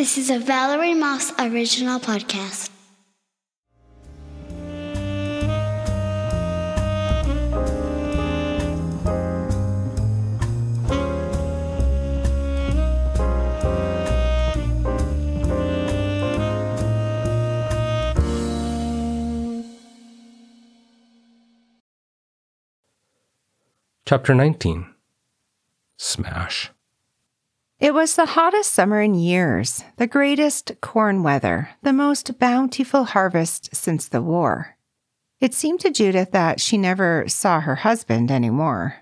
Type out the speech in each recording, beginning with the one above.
This is a Valerie Moss original podcast. Chapter 19 Smash. It was the hottest summer in years, the greatest corn weather, the most bountiful harvest since the war. It seemed to Judith that she never saw her husband any more.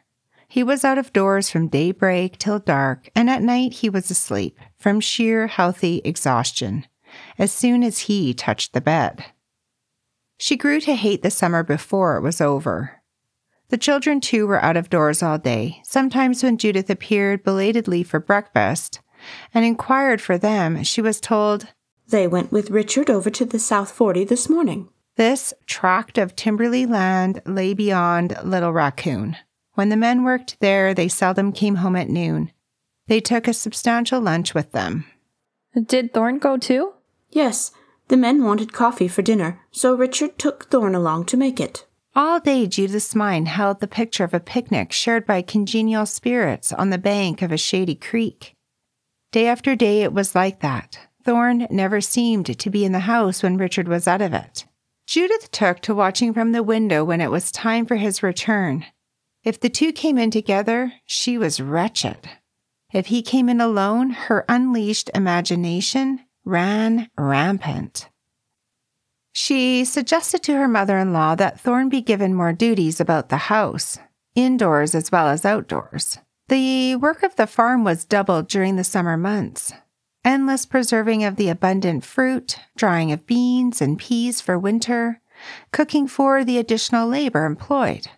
He was out of doors from daybreak till dark, and at night he was asleep from sheer healthy exhaustion as soon as he touched the bed. She grew to hate the summer before it was over. The children, too, were out of doors all day. Sometimes, when Judith appeared belatedly for breakfast and inquired for them, she was told, They went with Richard over to the South Forty this morning. This tract of timberly land lay beyond Little Raccoon. When the men worked there, they seldom came home at noon. They took a substantial lunch with them. Did Thorn go too? Yes, the men wanted coffee for dinner, so Richard took Thorn along to make it. All day, Judith's mind held the picture of a picnic shared by congenial spirits on the bank of a shady creek. Day after day, it was like that. Thorn never seemed to be in the house when Richard was out of it. Judith took to watching from the window when it was time for his return. If the two came in together, she was wretched. If he came in alone, her unleashed imagination ran rampant. She suggested to her mother in law that Thorn be given more duties about the house, indoors as well as outdoors. The work of the farm was doubled during the summer months. Endless preserving of the abundant fruit, drying of beans and peas for winter, cooking for the additional labor employed.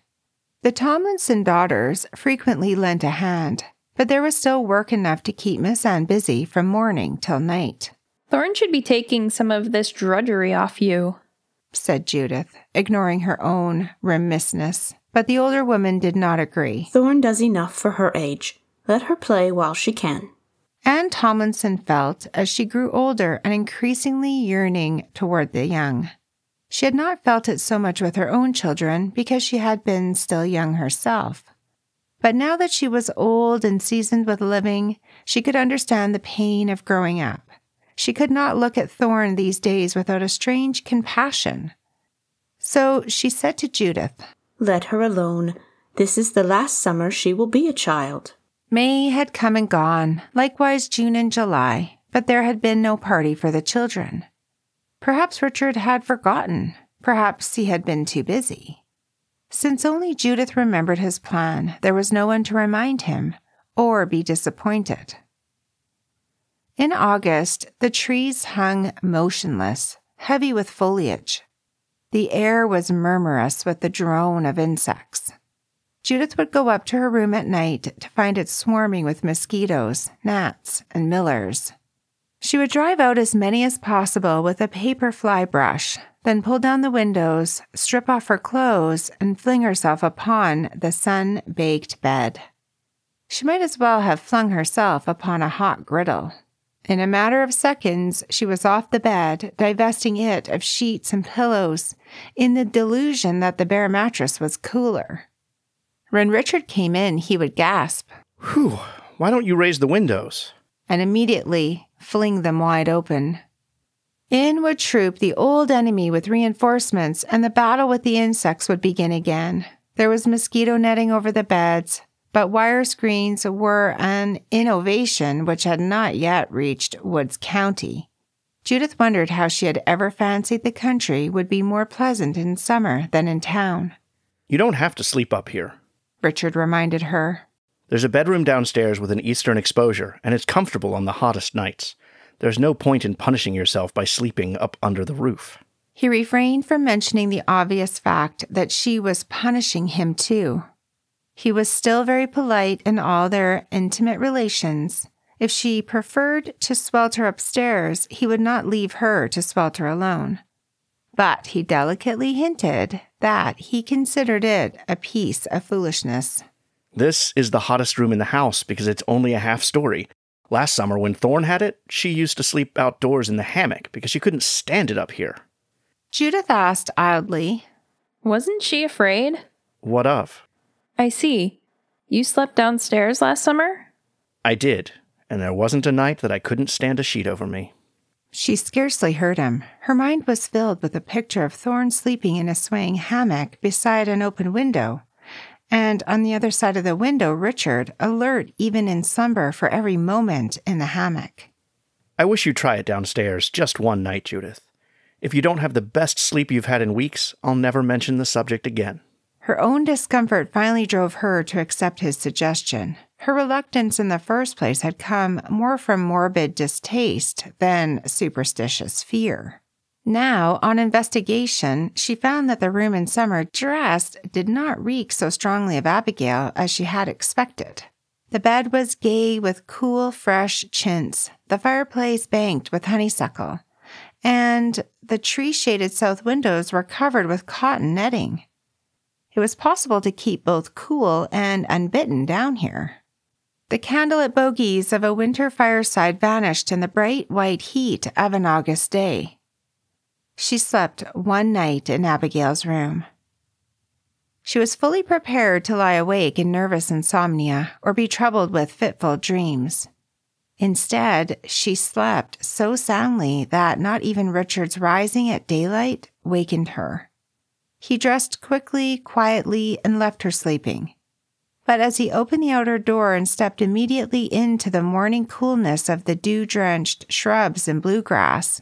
The Tomlinson daughters frequently lent a hand, but there was still work enough to keep Miss Anne busy from morning till night. Thorn should be taking some of this drudgery off you, said Judith, ignoring her own remissness. But the older woman did not agree. Thorn does enough for her age. Let her play while she can. Anne Tomlinson felt, as she grew older, an increasingly yearning toward the young. She had not felt it so much with her own children because she had been still young herself. But now that she was old and seasoned with living, she could understand the pain of growing up. She could not look at Thorn these days without a strange compassion. So she said to Judith, Let her alone. This is the last summer she will be a child. May had come and gone, likewise June and July, but there had been no party for the children. Perhaps Richard had forgotten. Perhaps he had been too busy. Since only Judith remembered his plan, there was no one to remind him or be disappointed. In August, the trees hung motionless, heavy with foliage. The air was murmurous with the drone of insects. Judith would go up to her room at night to find it swarming with mosquitoes, gnats, and millers. She would drive out as many as possible with a paper fly brush, then pull down the windows, strip off her clothes, and fling herself upon the sun baked bed. She might as well have flung herself upon a hot griddle. In a matter of seconds, she was off the bed, divesting it of sheets and pillows, in the delusion that the bare mattress was cooler. When Richard came in, he would gasp, Whew, why don't you raise the windows? and immediately fling them wide open. In would troop the old enemy with reinforcements, and the battle with the insects would begin again. There was mosquito netting over the beds, but wire screens were an innovation which had not yet reached Woods County. Judith wondered how she had ever fancied the country would be more pleasant in summer than in town. You don't have to sleep up here. Richard reminded her. There's a bedroom downstairs with an eastern exposure, and it's comfortable on the hottest nights. There's no point in punishing yourself by sleeping up under the roof. He refrained from mentioning the obvious fact that she was punishing him too. He was still very polite in all their intimate relations. If she preferred to swelter upstairs, he would not leave her to swelter alone. But he delicately hinted that he considered it a piece of foolishness. This is the hottest room in the house because it's only a half story. Last summer, when Thorn had it, she used to sleep outdoors in the hammock because she couldn't stand it up here. Judith asked idly. Wasn't she afraid? What of? I see. You slept downstairs last summer? I did, and there wasn't a night that I couldn't stand a sheet over me. She scarcely heard him. Her mind was filled with a picture of Thorn sleeping in a swaying hammock beside an open window. And on the other side of the window, Richard, alert even in slumber for every moment in the hammock. I wish you'd try it downstairs just one night, Judith. If you don't have the best sleep you've had in weeks, I'll never mention the subject again. Her own discomfort finally drove her to accept his suggestion. Her reluctance in the first place had come more from morbid distaste than superstitious fear. Now, on investigation, she found that the room in summer dressed did not reek so strongly of Abigail as she had expected. The bed was gay with cool, fresh chintz, the fireplace banked with honeysuckle, and the tree shaded south windows were covered with cotton netting. It was possible to keep both cool and unbitten down here. The candlelit bogies of a winter fireside vanished in the bright white heat of an August day. She slept one night in Abigail's room. She was fully prepared to lie awake in nervous insomnia or be troubled with fitful dreams. Instead, she slept so soundly that not even Richard's rising at daylight wakened her. He dressed quickly, quietly, and left her sleeping. But as he opened the outer door and stepped immediately into the morning coolness of the dew drenched shrubs and bluegrass,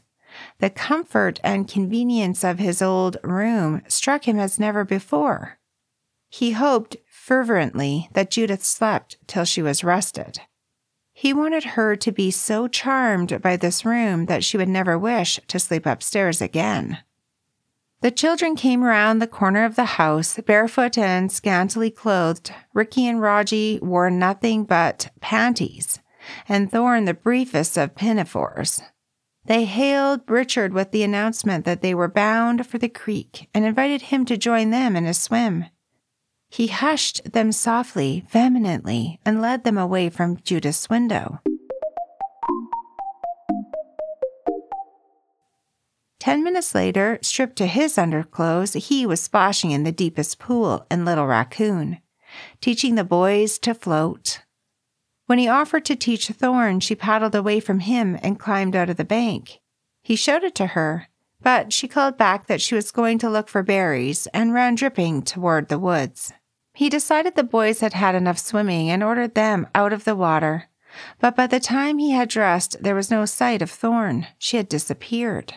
the comfort and convenience of his old room struck him as never before. He hoped fervently that Judith slept till she was rested. He wanted her to be so charmed by this room that she would never wish to sleep upstairs again. The children came around the corner of the house, barefoot and scantily clothed. Ricky and Raji wore nothing but panties, and Thorn the briefest of pinafores. They hailed Richard with the announcement that they were bound for the creek and invited him to join them in a swim. He hushed them softly, vehemently, and led them away from Judith's window. Ten minutes later, stripped to his underclothes, he was splashing in the deepest pool in Little Raccoon, teaching the boys to float. When he offered to teach Thorn, she paddled away from him and climbed out of the bank. He shouted to her, but she called back that she was going to look for berries and ran dripping toward the woods. He decided the boys had had enough swimming and ordered them out of the water. But by the time he had dressed, there was no sight of Thorn. She had disappeared.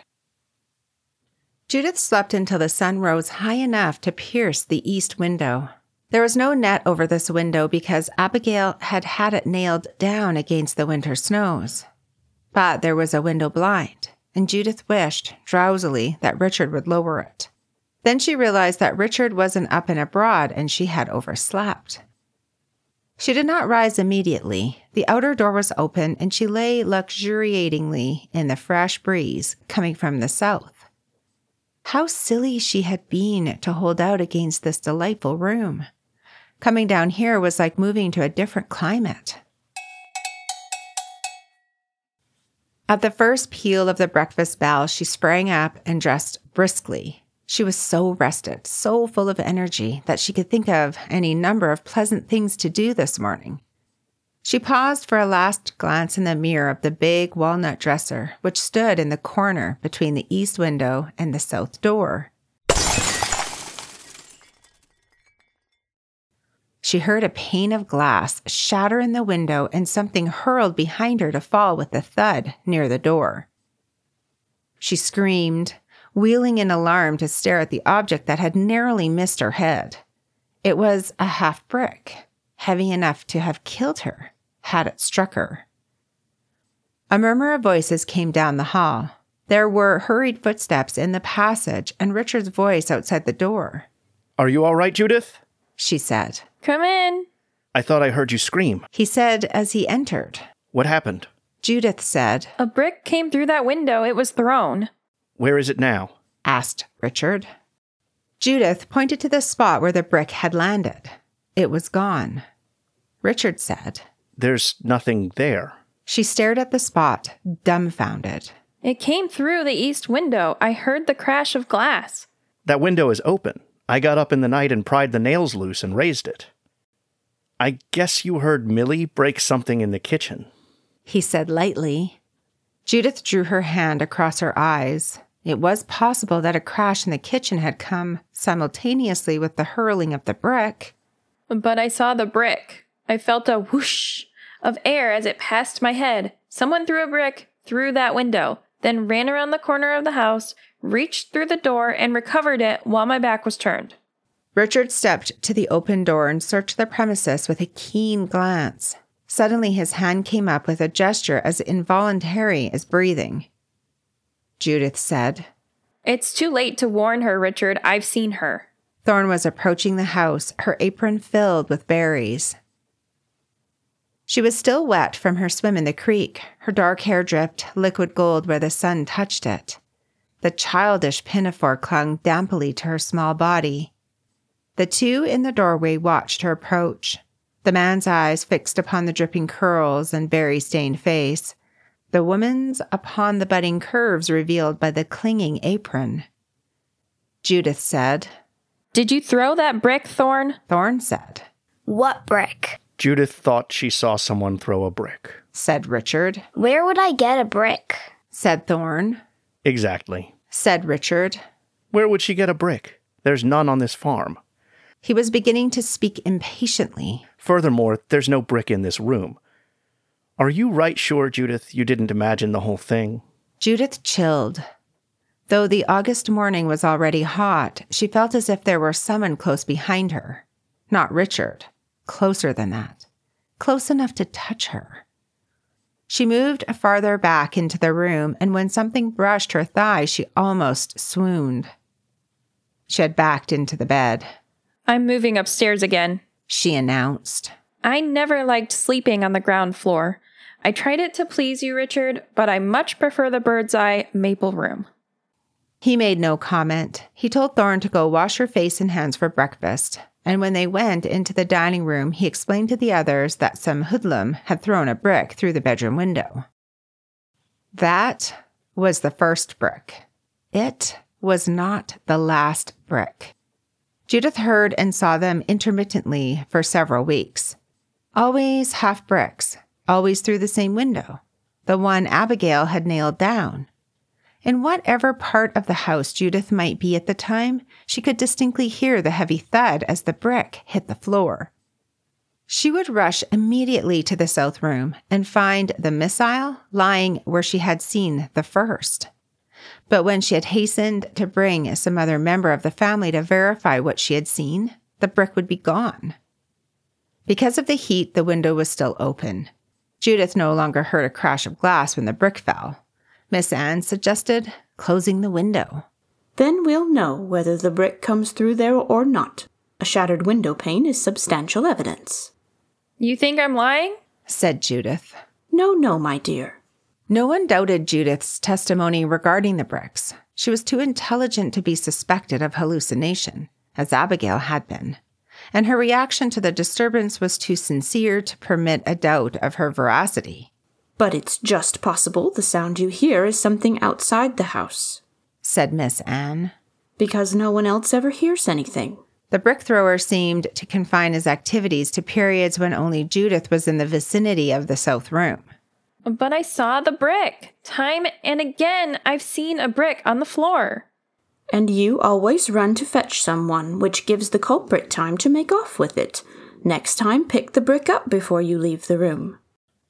Judith slept until the sun rose high enough to pierce the east window. There was no net over this window because Abigail had had it nailed down against the winter snows. But there was a window blind, and Judith wished, drowsily, that Richard would lower it. Then she realized that Richard wasn't up and abroad and she had overslept. She did not rise immediately. The outer door was open and she lay luxuriatingly in the fresh breeze coming from the south. How silly she had been to hold out against this delightful room. Coming down here was like moving to a different climate. At the first peal of the breakfast bell, she sprang up and dressed briskly. She was so rested, so full of energy that she could think of any number of pleasant things to do this morning. She paused for a last glance in the mirror of the big walnut dresser, which stood in the corner between the east window and the south door. She heard a pane of glass shatter in the window and something hurled behind her to fall with a thud near the door. She screamed, wheeling in alarm to stare at the object that had narrowly missed her head. It was a half brick, heavy enough to have killed her had it struck her. A murmur of voices came down the hall. There were hurried footsteps in the passage and Richard's voice outside the door. Are you all right, Judith? She said. Come in. I thought I heard you scream. He said as he entered. What happened? Judith said, A brick came through that window. It was thrown. Where is it now? asked Richard. Judith pointed to the spot where the brick had landed. It was gone. Richard said, There's nothing there. She stared at the spot, dumbfounded. It came through the east window. I heard the crash of glass. That window is open. I got up in the night and pried the nails loose and raised it. I guess you heard Millie break something in the kitchen. He said lightly. Judith drew her hand across her eyes. It was possible that a crash in the kitchen had come simultaneously with the hurling of the brick. But I saw the brick. I felt a whoosh of air as it passed my head. Someone threw a brick through that window, then ran around the corner of the house, reached through the door, and recovered it while my back was turned. Richard stepped to the open door and searched the premises with a keen glance. Suddenly, his hand came up with a gesture as involuntary as breathing. Judith said, It's too late to warn her, Richard. I've seen her. Thorn was approaching the house, her apron filled with berries. She was still wet from her swim in the creek. Her dark hair dripped liquid gold where the sun touched it. The childish pinafore clung dampily to her small body. The two in the doorway watched her approach, the man's eyes fixed upon the dripping curls and berry stained face, the woman's upon the budding curves revealed by the clinging apron. Judith said, Did you throw that brick, Thorn? Thorn said, What brick? Judith thought she saw someone throw a brick. said Richard, Where would I get a brick? said Thorn, Exactly. said Richard. Where would she get a brick? There's none on this farm. He was beginning to speak impatiently. Furthermore, there's no brick in this room. Are you right sure, Judith, you didn't imagine the whole thing? Judith chilled. Though the August morning was already hot, she felt as if there were someone close behind her. Not Richard, closer than that, close enough to touch her. She moved farther back into the room, and when something brushed her thigh, she almost swooned. She had backed into the bed. I'm moving upstairs again. She announced. I never liked sleeping on the ground floor. I tried it to please you, Richard, but I much prefer the bird's eye maple room. He made no comment. He told Thorn to go wash her face and hands for breakfast. And when they went into the dining room, he explained to the others that some hoodlum had thrown a brick through the bedroom window. That was the first brick. It was not the last brick. Judith heard and saw them intermittently for several weeks. Always half bricks, always through the same window, the one Abigail had nailed down. In whatever part of the house Judith might be at the time, she could distinctly hear the heavy thud as the brick hit the floor. She would rush immediately to the south room and find the missile lying where she had seen the first. But when she had hastened to bring some other member of the family to verify what she had seen, the brick would be gone. Because of the heat, the window was still open. Judith no longer heard a crash of glass when the brick fell. Miss Anne suggested closing the window. Then we'll know whether the brick comes through there or not. A shattered window pane is substantial evidence. You think I'm lying? said Judith. No, no, my dear. No one doubted Judith's testimony regarding the bricks. She was too intelligent to be suspected of hallucination, as Abigail had been. And her reaction to the disturbance was too sincere to permit a doubt of her veracity, But it's just possible the sound you hear is something outside the house, said Miss Anne. because no one else ever hears anything. The brick thrower seemed to confine his activities to periods when only Judith was in the vicinity of the south room. But I saw the brick. Time and again, I've seen a brick on the floor. And you always run to fetch someone, which gives the culprit time to make off with it. Next time, pick the brick up before you leave the room.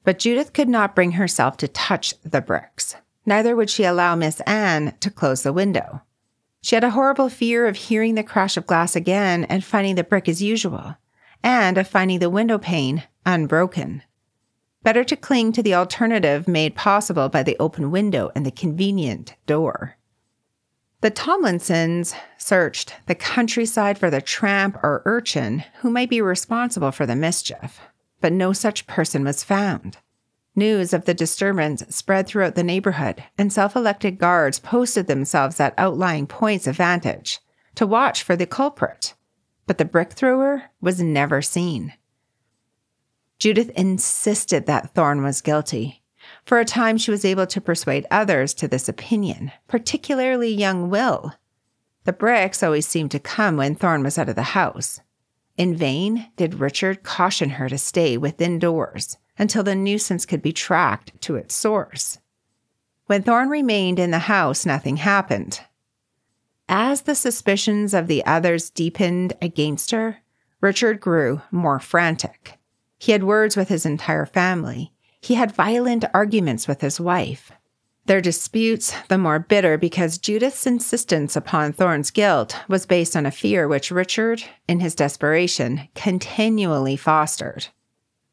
But Judith could not bring herself to touch the bricks. Neither would she allow Miss Anne to close the window. She had a horrible fear of hearing the crash of glass again and finding the brick as usual, and of finding the window pane unbroken. Better to cling to the alternative made possible by the open window and the convenient door. The Tomlinsons searched the countryside for the tramp or urchin who might be responsible for the mischief, but no such person was found. News of the disturbance spread throughout the neighborhood, and self elected guards posted themselves at outlying points of vantage to watch for the culprit. But the brick thrower was never seen. Judith insisted that Thorn was guilty. For a time, she was able to persuade others to this opinion, particularly young Will. The bricks always seemed to come when Thorn was out of the house. In vain did Richard caution her to stay within doors until the nuisance could be tracked to its source. When Thorn remained in the house, nothing happened. As the suspicions of the others deepened against her, Richard grew more frantic. He had words with his entire family. He had violent arguments with his wife. Their disputes the more bitter because Judith's insistence upon Thorn's guilt was based on a fear which Richard, in his desperation, continually fostered.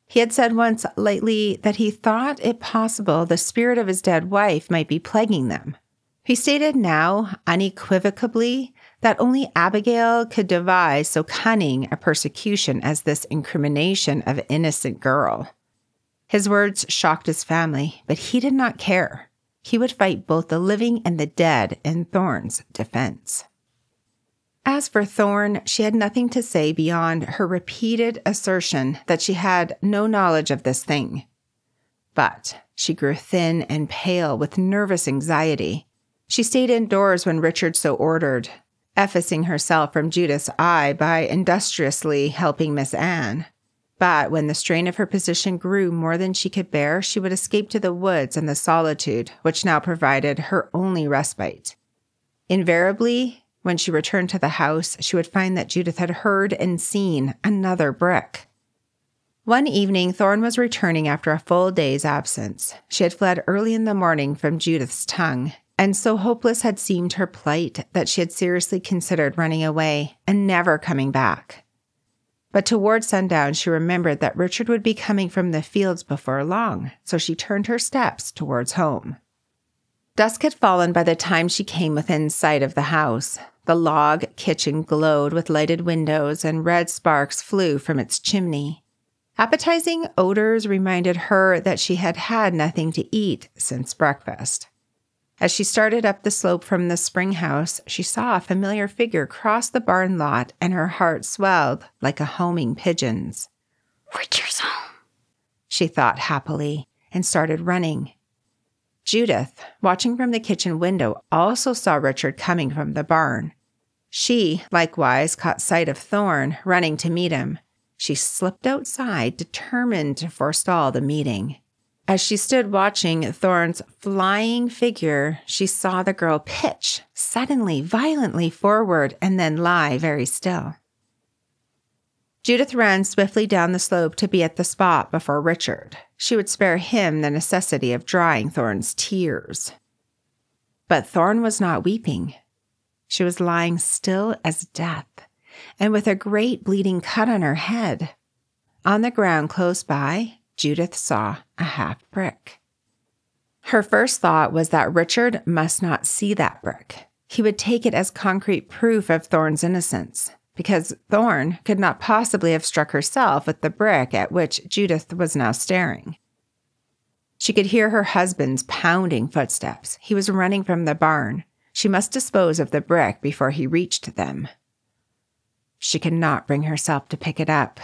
He had said once lately that he thought it possible the spirit of his dead wife might be plaguing them. He stated now unequivocally that only Abigail could devise so cunning a persecution as this incrimination of innocent girl. His words shocked his family, but he did not care. He would fight both the living and the dead in Thorn's defense. As for Thorn, she had nothing to say beyond her repeated assertion that she had no knowledge of this thing. But she grew thin and pale with nervous anxiety. She stayed indoors when Richard so ordered, effacing herself from Judith's eye by industriously helping Miss Anne. But when the strain of her position grew more than she could bear, she would escape to the woods and the solitude which now provided her only respite. Invariably, when she returned to the house, she would find that Judith had heard and seen another brick. One evening, Thorn was returning after a full day's absence. She had fled early in the morning from Judith's tongue, and so hopeless had seemed her plight that she had seriously considered running away and never coming back. But toward sundown, she remembered that Richard would be coming from the fields before long, so she turned her steps towards home. Dusk had fallen by the time she came within sight of the house. The log kitchen glowed with lighted windows, and red sparks flew from its chimney. Appetizing odors reminded her that she had had nothing to eat since breakfast. As she started up the slope from the spring house, she saw a familiar figure cross the barn lot, and her heart swelled like a homing pigeon's. Richard's home. She thought happily and started running. Judith, watching from the kitchen window, also saw Richard coming from the barn. She, likewise, caught sight of Thorn running to meet him. She slipped outside, determined to forestall the meeting. As she stood watching Thorn's flying figure, she saw the girl pitch suddenly, violently forward, and then lie very still. Judith ran swiftly down the slope to be at the spot before Richard. She would spare him the necessity of drying Thorn's tears. But Thorn was not weeping. She was lying still as death, and with a great bleeding cut on her head. On the ground close by, Judith saw a half brick. Her first thought was that Richard must not see that brick. He would take it as concrete proof of Thorn's innocence, because Thorn could not possibly have struck herself with the brick at which Judith was now staring. She could hear her husband's pounding footsteps. He was running from the barn. She must dispose of the brick before he reached them. She could not bring herself to pick it up.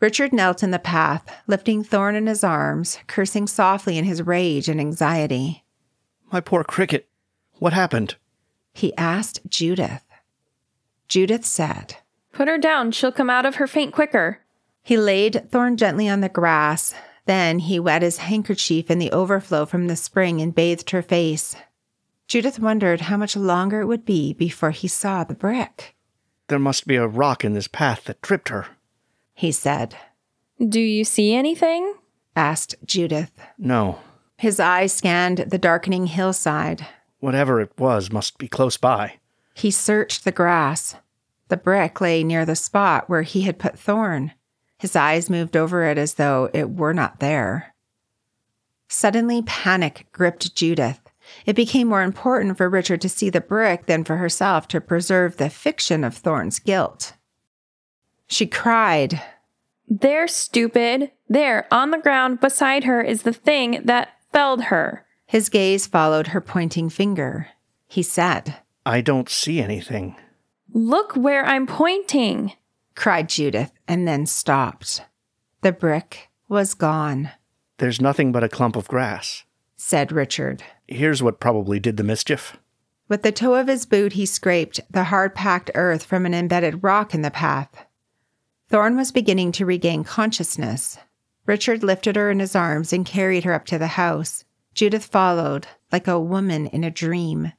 Richard knelt in the path, lifting Thorn in his arms, cursing softly in his rage and anxiety. My poor cricket. What happened? He asked Judith. Judith said, Put her down. She'll come out of her faint quicker. He laid Thorn gently on the grass. Then he wet his handkerchief in the overflow from the spring and bathed her face. Judith wondered how much longer it would be before he saw the brick. There must be a rock in this path that tripped her he said. Do you see anything? asked Judith. No. His eyes scanned the darkening hillside. Whatever it was must be close by. He searched the grass. The brick lay near the spot where he had put Thorn. His eyes moved over it as though it were not there. Suddenly, panic gripped Judith. It became more important for Richard to see the brick than for herself to preserve the fiction of Thorn's guilt. She cried. There, stupid. There, on the ground beside her, is the thing that felled her. His gaze followed her pointing finger. He said, I don't see anything. Look where I'm pointing, cried Judith, and then stopped. The brick was gone. There's nothing but a clump of grass. said Richard. Here's what probably did the mischief. With the toe of his boot, he scraped the hard packed earth from an embedded rock in the path. Thorn was beginning to regain consciousness. Richard lifted her in his arms and carried her up to the house. Judith followed, like a woman in a dream.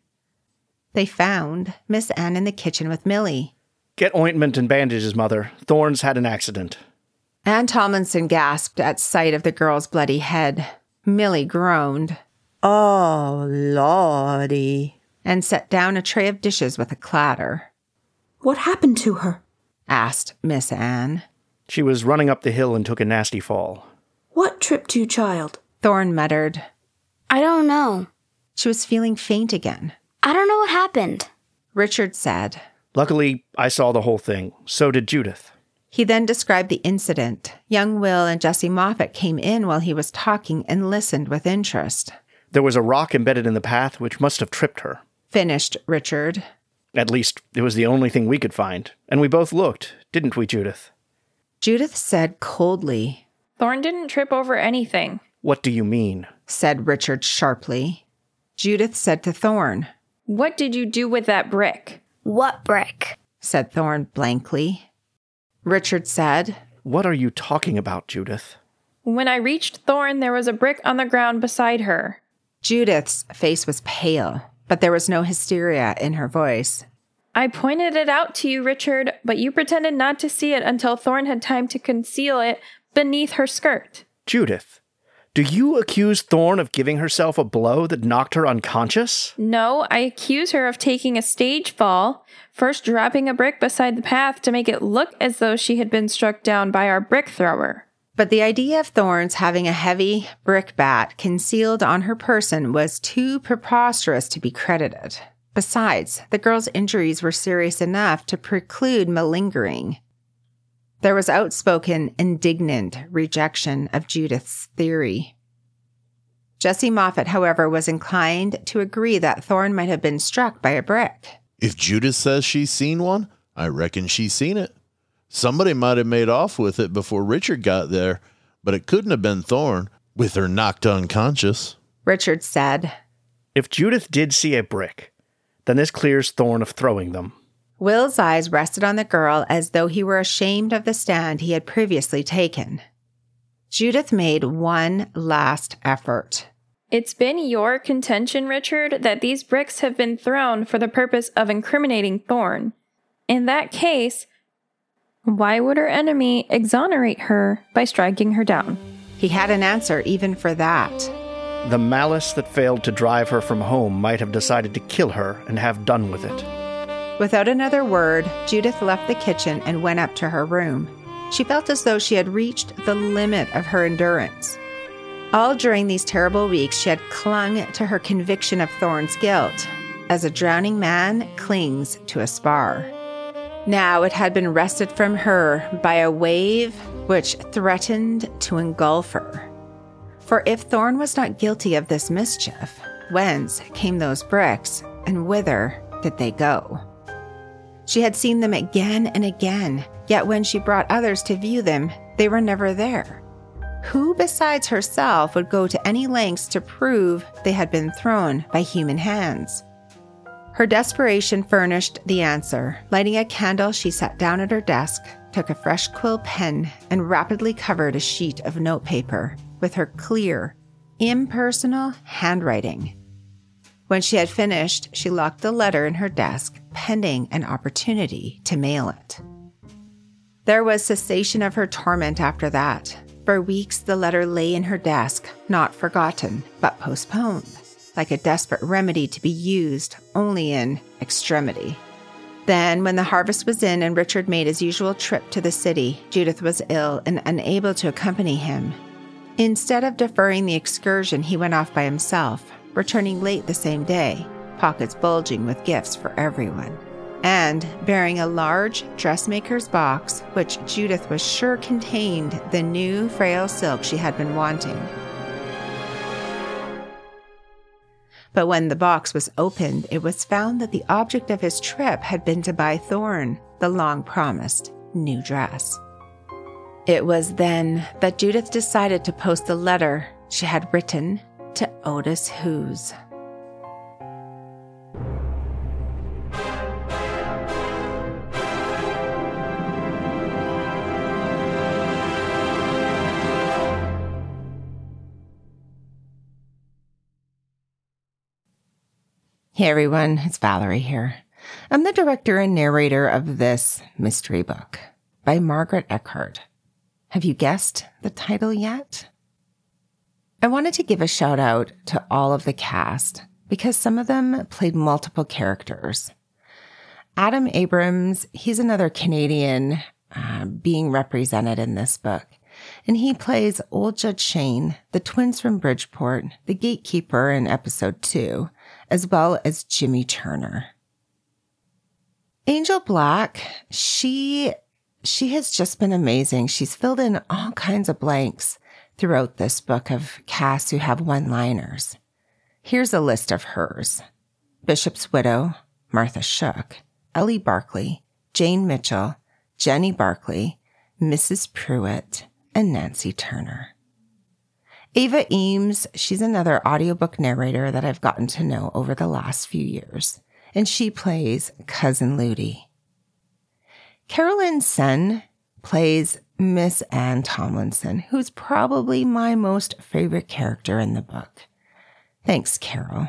They found Miss Anne in the kitchen with Millie. Get ointment and bandages, Mother. Thorn's had an accident. Anne Tomlinson gasped at sight of the girl's bloody head. Millie groaned Oh, Lordy. and set down a tray of dishes with a clatter. What happened to her? Asked Miss Anne. She was running up the hill and took a nasty fall. What tripped you, child? Thorn muttered. I don't know. She was feeling faint again. I don't know what happened. Richard said. Luckily, I saw the whole thing. So did Judith. He then described the incident. Young Will and Jesse Moffat came in while he was talking and listened with interest. There was a rock embedded in the path which must have tripped her. Finished Richard. At least, it was the only thing we could find. And we both looked, didn't we, Judith? Judith said coldly, Thorn didn't trip over anything. What do you mean? said Richard sharply. Judith said to Thorn, What did you do with that brick? What brick? said Thorn blankly. Richard said, What are you talking about, Judith? When I reached Thorn, there was a brick on the ground beside her. Judith's face was pale, but there was no hysteria in her voice. I pointed it out to you, Richard, but you pretended not to see it until Thorn had time to conceal it beneath her skirt. Judith, do you accuse Thorn of giving herself a blow that knocked her unconscious? No, I accuse her of taking a stage fall, first dropping a brick beside the path to make it look as though she had been struck down by our brick thrower. But the idea of Thorn's having a heavy brick bat concealed on her person was too preposterous to be credited. Besides, the girl's injuries were serious enough to preclude malingering. There was outspoken, indignant rejection of Judith's theory. Jesse Moffat, however, was inclined to agree that Thorne might have been struck by a brick. If Judith says she's seen one, I reckon she's seen it. Somebody might have made off with it before Richard got there, but it couldn't have been Thorn with her knocked unconscious. Richard said, If Judith did see a brick, then this clears Thorn of throwing them. Will's eyes rested on the girl as though he were ashamed of the stand he had previously taken. Judith made one last effort. It's been your contention, Richard, that these bricks have been thrown for the purpose of incriminating Thorn. In that case, why would her enemy exonerate her by striking her down? He had an answer even for that. The malice that failed to drive her from home might have decided to kill her and have done with it. Without another word, Judith left the kitchen and went up to her room. She felt as though she had reached the limit of her endurance. All during these terrible weeks, she had clung to her conviction of Thorn's guilt, as a drowning man clings to a spar. Now it had been wrested from her by a wave which threatened to engulf her. For if Thorn was not guilty of this mischief, whence came those bricks, and whither did they go? She had seen them again and again, yet when she brought others to view them, they were never there. Who besides herself would go to any lengths to prove they had been thrown by human hands? Her desperation furnished the answer. Lighting a candle, she sat down at her desk, took a fresh quill pen, and rapidly covered a sheet of notepaper with her clear, impersonal handwriting. When she had finished, she locked the letter in her desk, pending an opportunity to mail it. There was cessation of her torment after that. For weeks, the letter lay in her desk, not forgotten, but postponed, like a desperate remedy to be used only in extremity. Then, when the harvest was in and Richard made his usual trip to the city, Judith was ill and unable to accompany him. Instead of deferring the excursion, he went off by himself, returning late the same day, pockets bulging with gifts for everyone, and bearing a large dressmaker's box which Judith was sure contained the new frail silk she had been wanting. But when the box was opened, it was found that the object of his trip had been to buy Thorn the long promised new dress. It was then that Judith decided to post the letter she had written to Otis Hughes. Hey everyone, it's Valerie here. I'm the director and narrator of this mystery book by Margaret Echard. Have you guessed the title yet? I wanted to give a shout out to all of the cast because some of them played multiple characters. Adam Abrams, he's another Canadian uh, being represented in this book. And he plays Old Judge Shane, the twins from Bridgeport, the gatekeeper in episode two, as well as Jimmy Turner. Angel Black, she she has just been amazing. She's filled in all kinds of blanks throughout this book of casts who have one-liners. Here's a list of hers. Bishop's widow, Martha Shook, Ellie Barkley, Jane Mitchell, Jenny Barkley, Mrs. Pruitt, and Nancy Turner. Ava Eames, she's another audiobook narrator that I've gotten to know over the last few years, and she plays Cousin Ludi. Carolyn Sen plays Miss Anne Tomlinson, who's probably my most favorite character in the book. Thanks, Carol.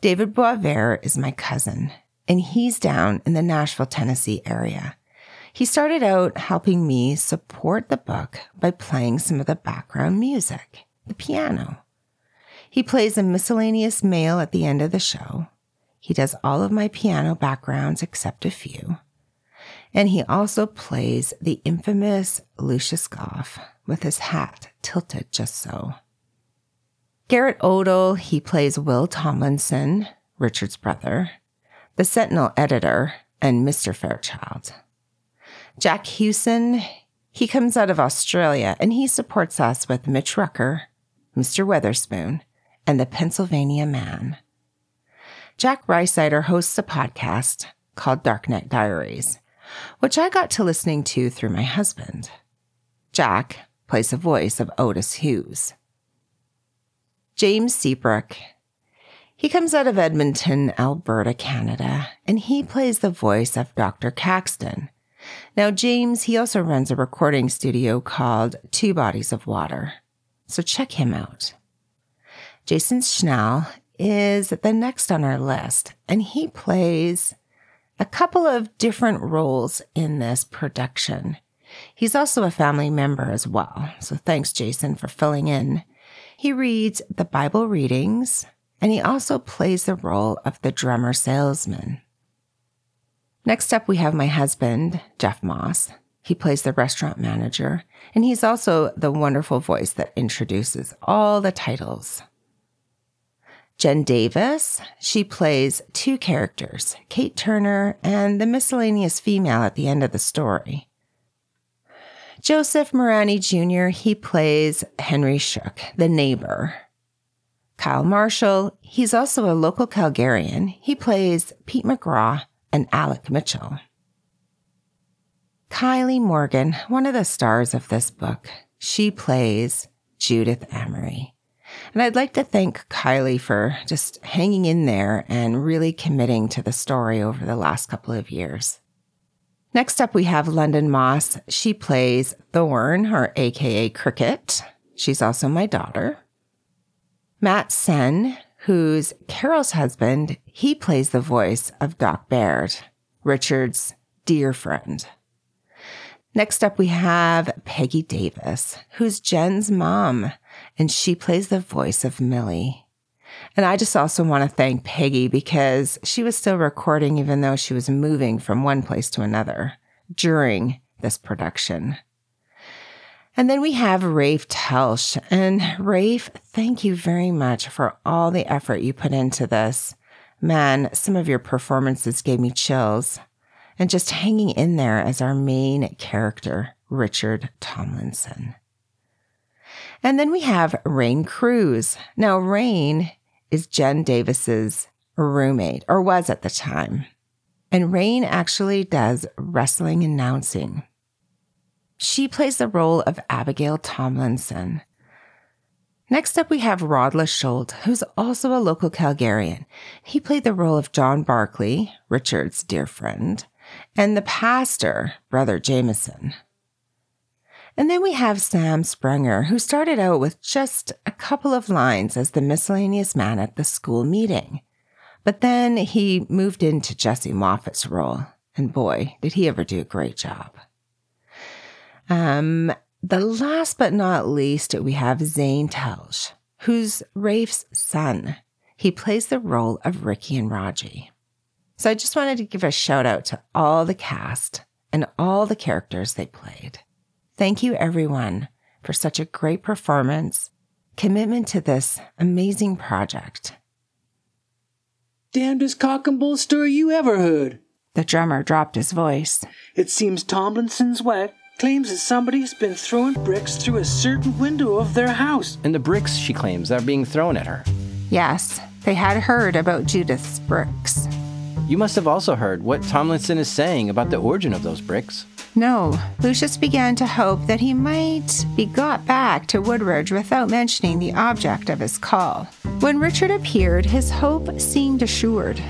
David Boisvert is my cousin, and he's down in the Nashville, Tennessee area. He started out helping me support the book by playing some of the background music, the piano. He plays a miscellaneous male at the end of the show. He does all of my piano backgrounds except a few. And he also plays the infamous Lucius Goff with his hat tilted just so. Garrett Odell, he plays Will Tomlinson, Richard's brother, the Sentinel editor, and Mr. Fairchild. Jack Hewson, he comes out of Australia and he supports us with Mitch Rucker, Mr. Weatherspoon, and the Pennsylvania Man. Jack Rhysider hosts a podcast called Darknet Diaries, which I got to listening to through my husband. Jack plays the voice of Otis Hughes. James Seabrook, he comes out of Edmonton, Alberta, Canada, and he plays the voice of Dr. Caxton, now, James, he also runs a recording studio called Two Bodies of Water. So check him out. Jason Schnell is the next on our list, and he plays a couple of different roles in this production. He's also a family member as well. So thanks, Jason, for filling in. He reads the Bible readings, and he also plays the role of the drummer salesman. Next up, we have my husband, Jeff Moss. He plays the restaurant manager, and he's also the wonderful voice that introduces all the titles. Jen Davis, she plays two characters, Kate Turner and the miscellaneous female at the end of the story. Joseph Morani Jr., he plays Henry Shook, the neighbor. Kyle Marshall, he's also a local Calgarian. He plays Pete McGraw, and Alec Mitchell. Kylee Morgan, one of the stars of this book, she plays Judith Amory. And I'd like to thank Kylee for just hanging in there and really committing to the story over the last couple of years. Next up, we have London Moss. She plays Thorn, or AKA Cricket. She's also my daughter. Matt Sen, who's Carol's husband, he plays the voice of Doc Baird, Richard's dear friend. Next up, we have Peggy Davis, who's Jen's mom, and she plays the voice of Millie. And I just also want to thank Peggy because she was still recording even though she was moving from one place to another during this production. And then we have Rafe Telsch. And Rafe, thank you very much for all the effort you put into this. Man, some of your performances gave me chills. And just hanging in there as our main character, Richard Tomlinson. And then we have Rain Cruz. Now, Rain is Jen Davis's roommate, or was at the time. And Rain actually does wrestling announcing. She plays the role of Abigail Tomlinson. Next up, we have Rod LaSholt, who's also a local Calgarian. He played the role of John Barkley, Richard's dear friend, and the pastor, Brother Jameson. And then we have Sam Sprunger, who started out with just a couple of lines as the miscellaneous man at the school meeting. But then he moved into Jesse Moffat's role, and boy, did he ever do a great job. Um, the last but not least, we have Zane Telsch, who's Rafe's son. He plays the role of Ricky and Raji. So I just wanted to give a shout out to all the cast and all the characters they played. Thank you, everyone, for such a great performance, commitment to this amazing project. Damnedest cock and bull story you ever heard. The drummer dropped his voice. It seems Tomlinson's wife claims that somebody's been throwing bricks through a certain window of their house. And the bricks, she claims, are being thrown at her. Yes, they had heard about Judith's bricks. You must have also heard what Tomlinson is saying about the origin of those bricks. No, Lucius began to hope that he might be got back to Woodridge without mentioning the object of his call. When Richard appeared, his hope seemed assured.